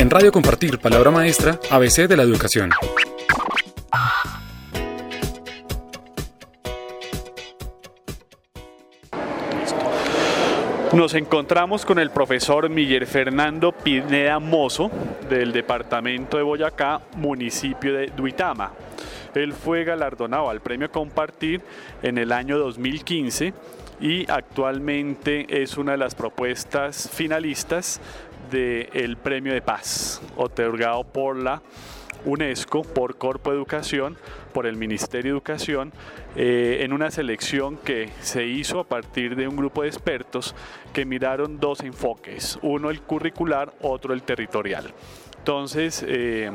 En Radio Compartir, Palabra Maestra, ABC de la Educación. Nos encontramos con el profesor Miguel Fernando Pineda Mozo del departamento de Boyacá, municipio de Duitama. Él fue galardonado al premio Compartir en el año 2015 y actualmente es una de las propuestas finalistas del Premio de Paz, otorgado por la UNESCO, por Corpo Educación, por el Ministerio de Educación, eh, en una selección que se hizo a partir de un grupo de expertos que miraron dos enfoques, uno el curricular, otro el territorial. Entonces, eh,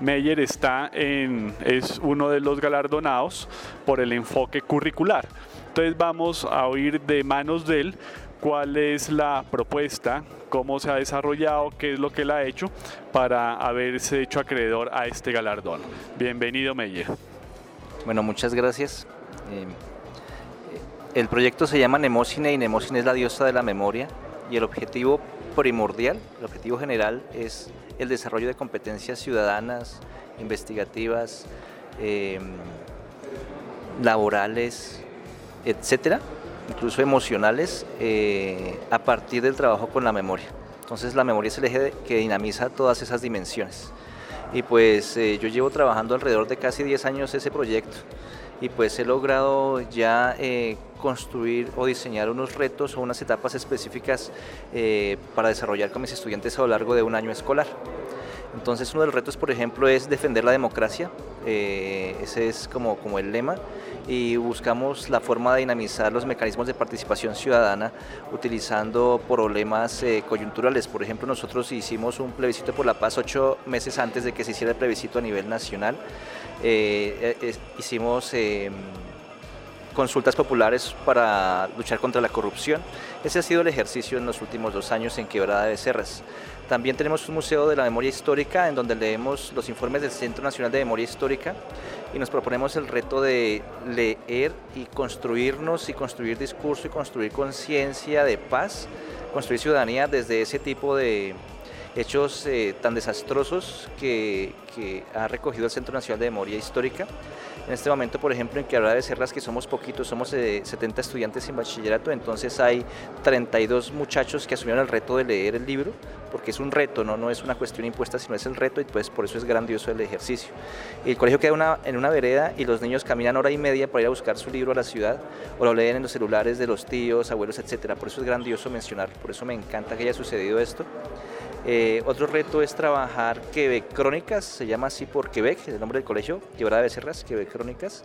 Meyer está en, es uno de los galardonados por el enfoque curricular. Entonces vamos a oír de manos de él cuál es la propuesta, cómo se ha desarrollado, qué es lo que él ha hecho para haberse hecho acreedor a este galardón. Bienvenido, Meyer. Bueno, muchas gracias. Eh, el proyecto se llama Nemocine y Nemocine es la diosa de la memoria y el objetivo primordial, el objetivo general es el desarrollo de competencias ciudadanas, investigativas, eh, laborales, etcétera, incluso emocionales, eh, a partir del trabajo con la memoria. Entonces la memoria es el eje que dinamiza todas esas dimensiones. Y pues eh, yo llevo trabajando alrededor de casi 10 años ese proyecto y pues he logrado ya eh, construir o diseñar unos retos o unas etapas específicas para desarrollar con mis estudiantes a lo largo de un año escolar. Entonces uno de los retos, por ejemplo, es defender la democracia, ese es como, como el lema, y buscamos la forma de dinamizar los mecanismos de participación ciudadana utilizando problemas eh, coyunturales. Por ejemplo, nosotros hicimos un plebiscito por la paz ocho meses antes de que se hiciera el plebiscito a nivel nacional. Eh, eh, hicimos em, consultas populares para luchar contra la corrupción. Ese ha sido el ejercicio en los últimos dos años en Quebrada de Serras. También tenemos un museo de la memoria histórica en donde leemos los informes del Centro Nacional de Memoria Histórica y nos proponemos el reto de leer y construirnos y construir discurso y construir conciencia de paz, construir ciudadanía desde ese tipo de hechos eh, tan desastrosos que, que ha recogido el Centro Nacional de Memoria Histórica en este momento, por ejemplo, en que habrá de Serras, que somos poquitos, somos 70 eh, estudiantes en bachillerato, entonces hay 32 muchachos que asumieron el reto de leer el libro, porque es un reto, no, no es una cuestión impuesta, sino es el reto y pues por eso es grandioso el ejercicio. el colegio queda una, en una vereda y los niños caminan hora y media para ir a buscar su libro a la ciudad o lo leen en los celulares de los tíos, abuelos, etcétera. Por eso es grandioso mencionar, por eso me encanta que haya sucedido esto. Eh, otro reto es trabajar Quebec Crónicas, se llama así por Quebec, el nombre del colegio, Quebrada de Becerras, Quebec Crónicas,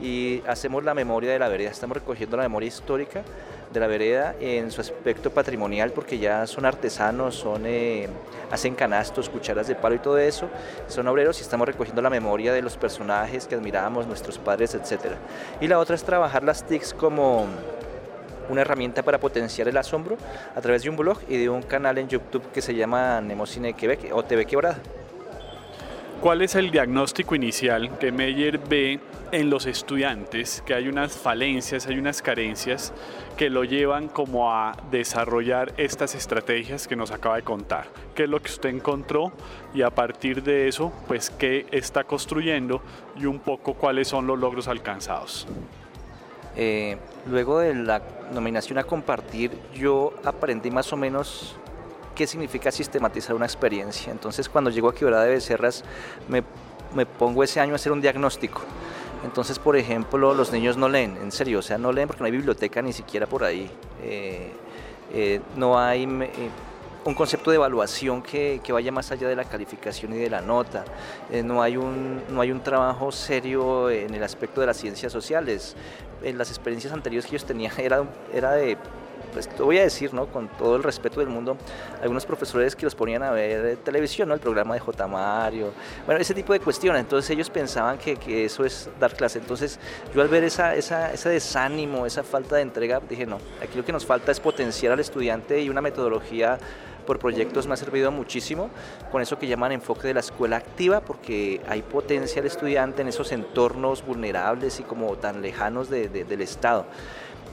y hacemos la memoria de la vereda, estamos recogiendo la memoria histórica de la vereda en su aspecto patrimonial, porque ya son artesanos, son, eh, hacen canastos, cucharas de palo y todo eso, son obreros y estamos recogiendo la memoria de los personajes que admiramos, nuestros padres, etc. Y la otra es trabajar las TICs como una herramienta para potenciar el asombro a través de un blog y de un canal en YouTube que se llama Nemocine Quebec o TV Quebrada. ¿Cuál es el diagnóstico inicial que Meyer ve en los estudiantes? Que hay unas falencias, hay unas carencias que lo llevan como a desarrollar estas estrategias que nos acaba de contar. ¿Qué es lo que usted encontró? Y a partir de eso, pues, ¿qué está construyendo? Y un poco cuáles son los logros alcanzados. Eh, luego de la nominación a compartir, yo aprendí más o menos qué significa sistematizar una experiencia. Entonces, cuando llego a Quebrada de Becerras, me, me pongo ese año a hacer un diagnóstico. Entonces, por ejemplo, los niños no leen, en serio, o sea, no leen porque no hay biblioteca ni siquiera por ahí. Eh, eh, no hay un concepto de evaluación que, que, vaya más allá de la calificación y de la nota. Eh, no, hay un, no hay un trabajo serio en el aspecto de las ciencias sociales. En las experiencias anteriores que ellos tenían era, era de pues voy a decir, ¿no? Con todo el respeto del mundo, algunos profesores que los ponían a ver televisión, ¿no? El programa de J. Mario, bueno, ese tipo de cuestiones. Entonces ellos pensaban que, que eso es dar clase. Entonces yo al ver esa, esa, ese desánimo, esa falta de entrega, dije, no, aquí lo que nos falta es potenciar al estudiante y una metodología por proyectos me ha servido muchísimo con eso que llaman enfoque de la escuela activa, porque hay potencia al estudiante en esos entornos vulnerables y como tan lejanos del Estado.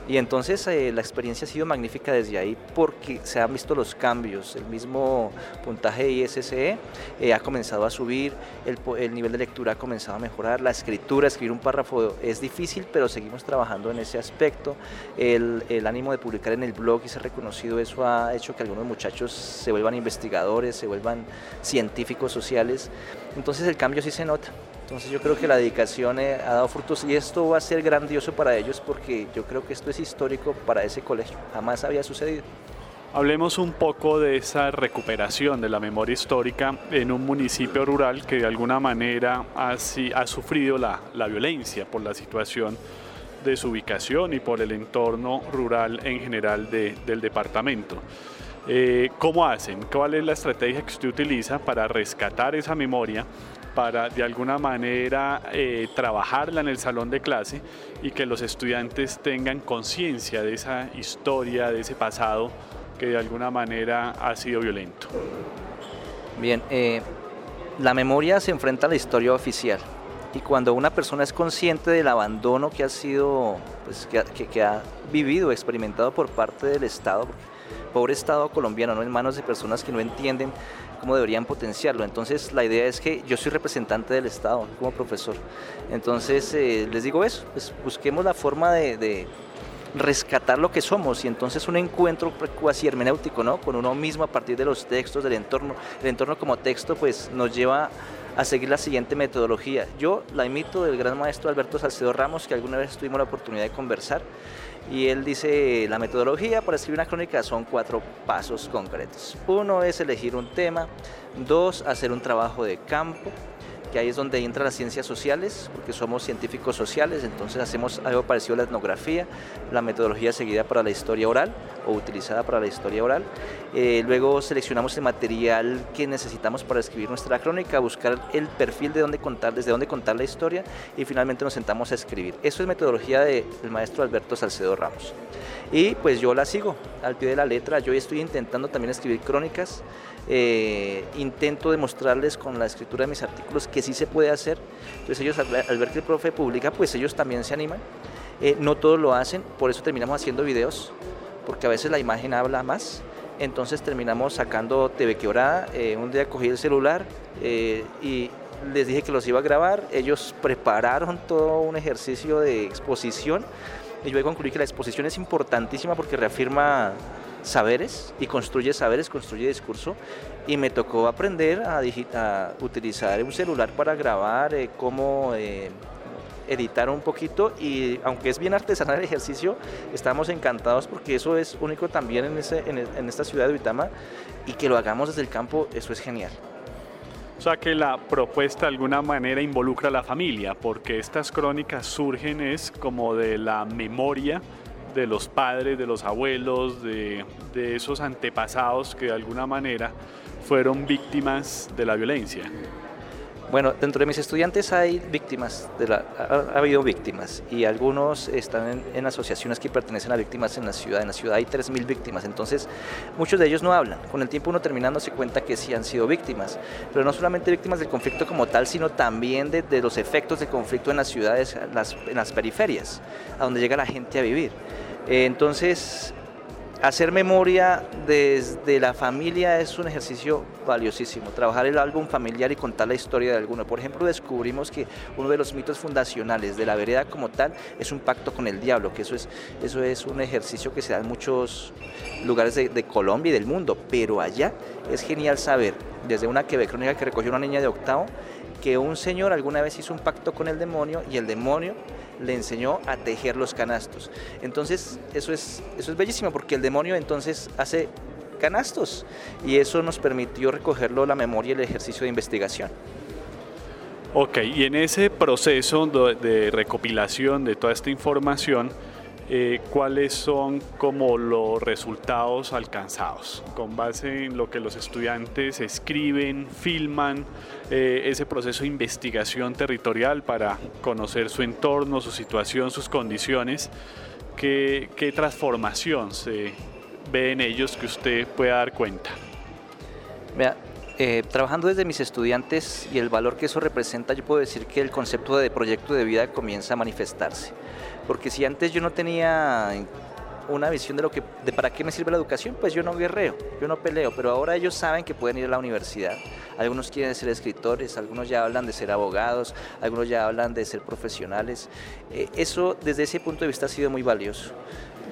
Y entonces eh, la experiencia ha sido magnífica desde ahí porque se han visto los cambios. El mismo puntaje ISSE eh, ha comenzado a subir, el, el, nivel de lectura ha comenzado a mejorar, la escritura, escribir un párrafo es difícil, pero seguimos trabajando en ese aspecto. El, el ánimo de publicar en el blog y ser reconocido, eso ha hecho que algunos muchachos se vuelvan investigadores, se vuelvan científicos sociales. Entonces el cambio sí se nota. Entonces yo creo que la dedicación eh, ha dado frutos y esto va a ser grandioso para ellos porque yo creo que esto es histórico para ese colegio, jamás había sucedido. Hablemos un poco de esa recuperación de la memoria histórica en un municipio rural que de alguna manera ha, sufrido la, violencia por la situación de su ubicación y por el entorno rural en general de, del departamento. Eh, ¿Cómo hacen? ¿Cuál es la estrategia que usted utiliza para rescatar esa memoria para de alguna manera eh, trabajarla en el salón de clase y que los estudiantes tengan conciencia de esa historia, de ese pasado que de alguna manera ha sido violento. Bien, eh, la memoria se enfrenta a la historia oficial y cuando una persona es consciente del abandono que ha sido, pues, que, ha vivido, experimentado por parte del Estado, pobre Estado colombiano, ¿no? en manos de personas que no entienden cómo deberían potenciarlo. Entonces la idea es que yo soy representante del Estado como profesor. Entonces eh, les digo eso, pues busquemos la forma de, de, rescatar lo que somos y entonces un encuentro cuasi hermenéutico ¿no? con uno mismo a partir de los textos, del entorno. El entorno como texto pues nos lleva a seguir la siguiente metodología. Yo la imito del gran maestro Alberto Salcedo Ramos, que alguna vez tuvimos la oportunidad de conversar, y él dice, la metodología para escribir una crónica son cuatro pasos concretos. Uno es elegir un tema, dos, hacer un trabajo de campo, que ahí es donde entran las ciencias sociales, porque somos científicos sociales, entonces hacemos algo parecido a la etnografía, la metodología seguida para la historia oral o utilizada para la historia oral. Eh, luego seleccionamos el material que necesitamos para escribir nuestra crónica, buscar el perfil de dónde contar, desde dónde contar la historia y finalmente nos sentamos a escribir. Eso es metodología del de maestro Alberto Salcedo Ramos. Y pues yo la sigo al pie de la letra, yo estoy intentando también escribir crónicas, eh, intento demostrarles con la escritura de mis artículos que sí se puede hacer. Entonces ellos al, al ver que el profe publica, pues ellos también se animan. Eh, no todos lo hacen, por eso terminamos haciendo videos, porque a veces la imagen habla más. Entonces terminamos sacando TV Quebrada. Eh, un día cogí el celular eh, y les dije que los iba a grabar. Ellos prepararon todo un ejercicio de exposición. Y yo concluí que la exposición es importantísima porque reafirma saberes y construye saberes, construye discurso. Y me tocó aprender a, a utilizar un celular para grabar, eh, cómo eh, editar un poquito. Y aunque es bien artesanal el ejercicio, estamos encantados porque eso es único también en, ese, en, en esta ciudad de Uitama y que lo hagamos desde el campo, eso es genial. O sea que la propuesta de alguna manera involucra a la familia, porque estas crónicas surgen es como de la memoria de los padres, de los abuelos, de, esos antepasados que de alguna manera fueron víctimas de la violencia. Bueno, dentro de mis estudiantes hay víctimas, de la, ha, ha habido víctimas y algunos están en, asociaciones que pertenecen a víctimas en la ciudad. En la ciudad hay 3.000 víctimas, entonces muchos de ellos no hablan. Con el tiempo uno terminando se cuenta que sí han sido víctimas, pero no solamente víctimas del conflicto como tal, sino también de, los efectos del conflicto en las ciudades, en las, en las periferias, a donde llega la gente a vivir. Eh, entonces, hacer memoria desde la familia es un ejercicio valiosísimo. Trabajar el álbum familiar y contar la historia de alguno. Por ejemplo, descubrimos que uno de los mitos fundacionales de la vereda como tal es un pacto con el diablo, que eso es, eso es un ejercicio que se da en muchos lugares de, Colombia y del mundo, pero allá es genial saber, desde una que crónica que recogió una niña de octavo, que un señor alguna vez hizo un pacto con el demonio y el demonio le enseñó a tejer los canastos. Entonces, eso es, eso es bellísimo porque el demonio entonces hace canastos y eso nos permitió recogerlo la memoria y el ejercicio de investigación. Ok, y en ese proceso de, recopilación de toda esta información, eh, cuáles son como los resultados alcanzados con base en lo que los estudiantes escriben, filman, eh, ese proceso de investigación territorial para conocer su entorno, su situación, sus condiciones, qué, transformación se ve en ellos que usted pueda dar cuenta. Vea, eh, trabajando desde mis estudiantes y el valor que eso representa, yo puedo decir que el concepto de proyecto de vida comienza a manifestarse. Porque si antes yo no tenía una visión de lo que de para qué me sirve la educación, pues yo no guerreo, yo no peleo, pero ahora ellos saben que pueden ir a la universidad. Algunos quieren ser escritores, algunos ya hablan de ser abogados, algunos ya hablan de ser profesionales. Eh, eso desde ese punto de vista ha sido muy valioso.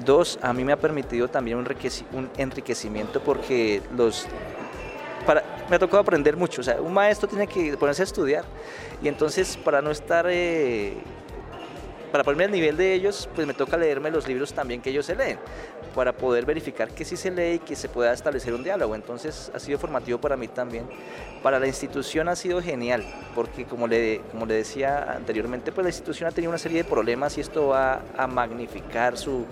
Dos, a mí me ha permitido también un, enriquecimiento porque los me ha tocado aprender mucho. O sea, un maestro tiene que ponerse a estudiar y entonces para no estar eh, para ponerme al nivel de ellos, pues me toca leerme los libros también que ellos se leen, para poder verificar que sí se lee y que se pueda establecer un diálogo. Entonces ha sido formativo para mí también. Para la institución ha sido genial, porque como le, como le decía anteriormente, pues la institución ha tenido una serie de problemas y esto va a magnificar su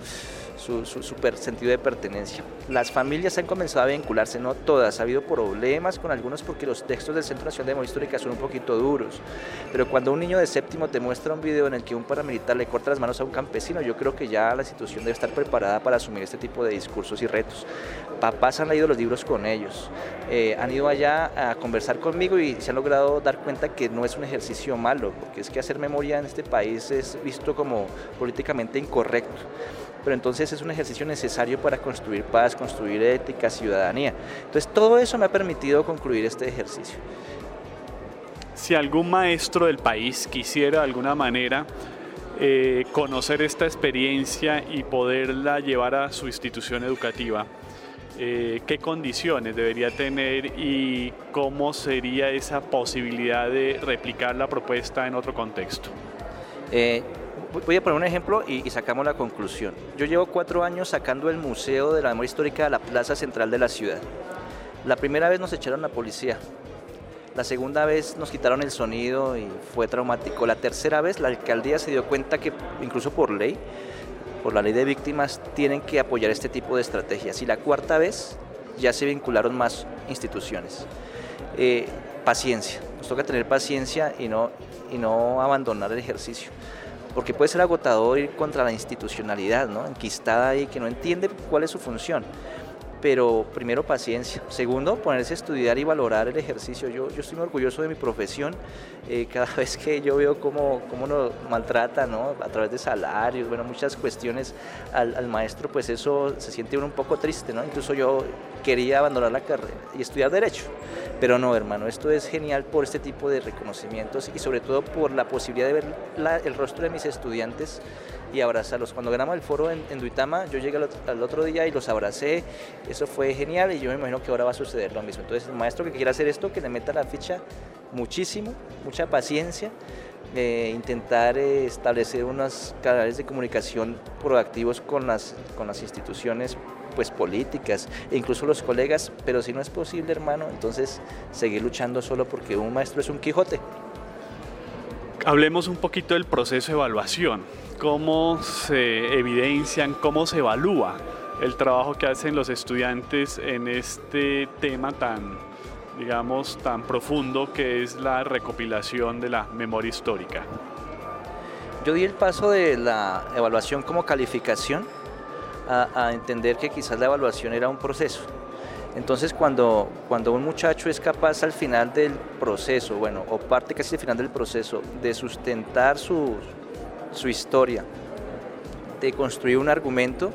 su, super sentido de pertenencia. Las familias han comenzado a vincularse, no todas, ha habido problemas con algunos porque los textos del Centro Nacional de Memoria Histórica son un poquito duros, pero cuando un niño de séptimo te muestra un video en el que un paramilitar le corta las manos a un campesino, yo creo que ya la institución debe estar preparada para asumir este tipo de discursos y retos. Papás han leído los libros con ellos, eh, han ido allá a conversar conmigo y se han logrado dar cuenta que no es un ejercicio malo, porque es que hacer memoria en este país es visto como políticamente incorrecto pero entonces es un ejercicio necesario para construir paz, construir ética, ciudadanía. Entonces todo eso me ha permitido concluir este ejercicio. Si algún maestro del país quisiera de alguna manera eh, conocer esta experiencia y poderla llevar a su institución educativa, eh, qué condiciones debería tener y cómo sería esa posibilidad de replicar la propuesta en otro contexto. Eh, voy a poner un ejemplo y, sacamos la conclusión. Yo llevo cuatro años sacando el Museo de la Memoria Histórica de la plaza central de la ciudad. La primera vez nos echaron la policía. La segunda vez nos quitaron el sonido y fue traumático. La tercera vez la alcaldía se dio cuenta que incluso por ley, por la ley de víctimas, tienen que apoyar este tipo de estrategias. Y la cuarta vez ya se vincularon más instituciones. Eh, paciencia, nos toca tener paciencia y no, y no abandonar el ejercicio porque puede ser agotador ir contra la institucionalidad, ¿no? enquistada ahí, que no entiende cuál es su función. Pero primero paciencia. Segundo, ponerse a estudiar y valorar el ejercicio. Yo, yo estoy muy orgulloso de mi profesión. Eh, cada vez que yo veo cómo, cómo nos maltrata, ¿no? a través de salarios, bueno, muchas cuestiones al, maestro, pues eso se siente uno un poco triste. ¿no? Incluso yo quería abandonar la carrera y estudiar Derecho. Pero no, hermano, esto es genial por este tipo de reconocimientos y sobre todo por la posibilidad de ver el rostro de mis estudiantes y abrazarlos. Cuando ganamos el foro en, Duitama, yo llegué al otro, día y los abracé, eso fue genial y yo me imagino que ahora va a suceder lo mismo. Entonces, el maestro que quiera hacer esto, que le meta la ficha muchísimo, mucha paciencia, eh, intentar eh, establecer unos canales de comunicación proactivos con las, con las instituciones pues políticas e incluso los colegas, pero si no es posible, hermano, entonces seguir luchando solo porque un maestro es un Quijote. Hablemos un poquito del proceso de evaluación, cómo se evidencian, cómo se evalúa el trabajo que hacen los estudiantes en este tema tan, digamos, tan profundo que es la recopilación de la memoria histórica. Yo di el paso de la evaluación como calificación a, entender que quizás la evaluación era un proceso. Entonces cuando, cuando un muchacho es capaz al final del proceso, bueno, o parte casi al final del proceso, de sustentar su, su historia, de construir un argumento,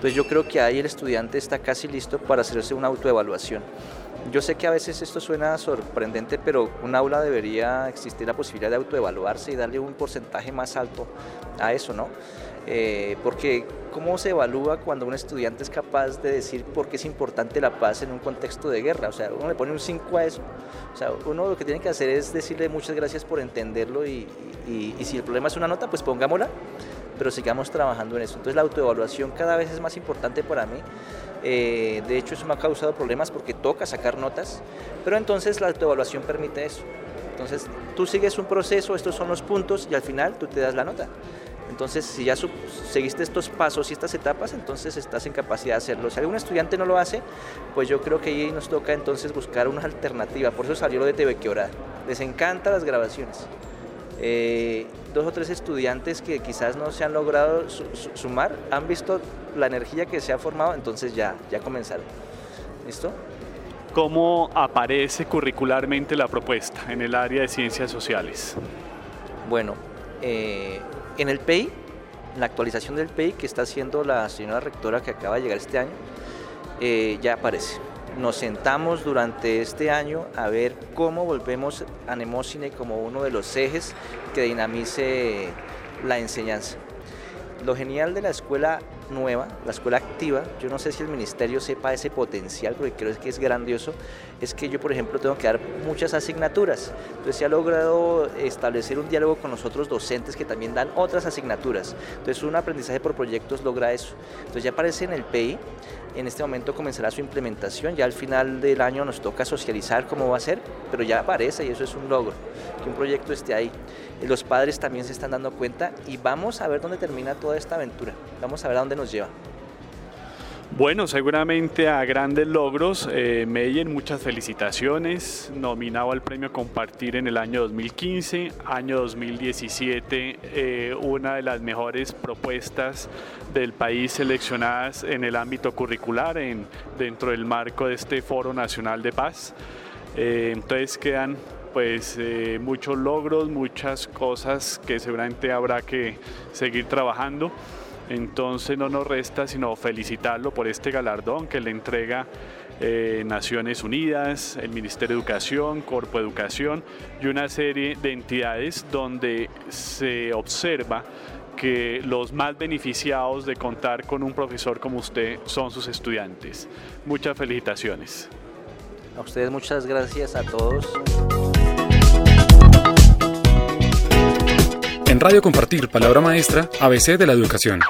entonces yo creo que ahí el estudiante está casi listo para hacerse una autoevaluación. Yo sé que a veces esto suena sorprendente, pero un aula debería existir la posibilidad de autoevaluarse y darle un porcentaje más alto a eso, ¿no? Eh, porque ¿cómo se evalúa cuando un estudiante es capaz de decir por qué es importante la paz en un contexto de guerra? O sea, uno le pone un 5 a eso. O sea, uno lo que tiene que hacer es decirle muchas gracias por entenderlo y, si el problema es una nota, pues pongámosla, pero sigamos trabajando en eso. Entonces la autoevaluación cada vez es más importante para mí. Eh, de hecho, eso me ha causado problemas porque toca sacar notas, pero entonces la autoevaluación permite eso. Entonces, tú sigues un proceso, estos son los puntos y al final tú te das la nota. Entonces, si ya seguiste estos pasos y estas etapas, entonces estás en capacidad de hacerlo. Si algún estudiante no lo hace, pues yo creo que ahí nos toca entonces buscar una alternativa. Por eso salió lo de TV Quebrada. Les encanta las grabaciones. Eh, dos o tres estudiantes que quizás no se han logrado sumar, han visto la energía que se ha formado, entonces ya, ya comenzaron. ¿Listo? ¿Cómo aparece curricularmente la propuesta en el área de ciencias sociales? Bueno, eh, en el PEI la actualización del PEI que está haciendo la señora rectora que acaba de llegar este año, eh, ya aparece. Nos sentamos durante este año a ver cómo volvemos a Nemocine como uno de los ejes que dinamice la enseñanza. Lo genial de la escuela nueva, la escuela activa, yo no sé si el ministerio sepa ese potencial, porque creo que es grandioso, es que yo, por ejemplo, tengo que dar muchas asignaturas. Entonces se ha logrado establecer un diálogo con los otros docentes que también dan otras asignaturas. Entonces un aprendizaje por proyectos logra eso. Entonces ya aparece en el PI, en este momento comenzará su implementación, ya al final del año nos toca socializar cómo va a ser, pero ya aparece y eso es un logro, que un proyecto esté ahí los padres también se están dando cuenta y vamos a ver dónde termina toda esta aventura, vamos a ver a dónde Bueno, seguramente a grandes logros. Eh, Meyen, muchas felicitaciones. Nominado al premio Compartir en el año 2015, año 2017, eh, una de las mejores propuestas del país seleccionadas en el ámbito curricular en, dentro del marco de este Foro Nacional de Paz. Eh, entonces quedan pues eh, muchos logros, muchas cosas que seguramente habrá que seguir trabajando. Entonces no nos resta sino felicitarlo por este galardón que le entrega eh, Naciones Unidas, el Ministerio de Educación, Corpo Educación y una serie de entidades donde se observa que los más beneficiados de contar con un profesor como usted son sus estudiantes. Muchas felicitaciones. A ustedes muchas gracias a todos. Radio Compartir, palabra maestra, ABC de la educación.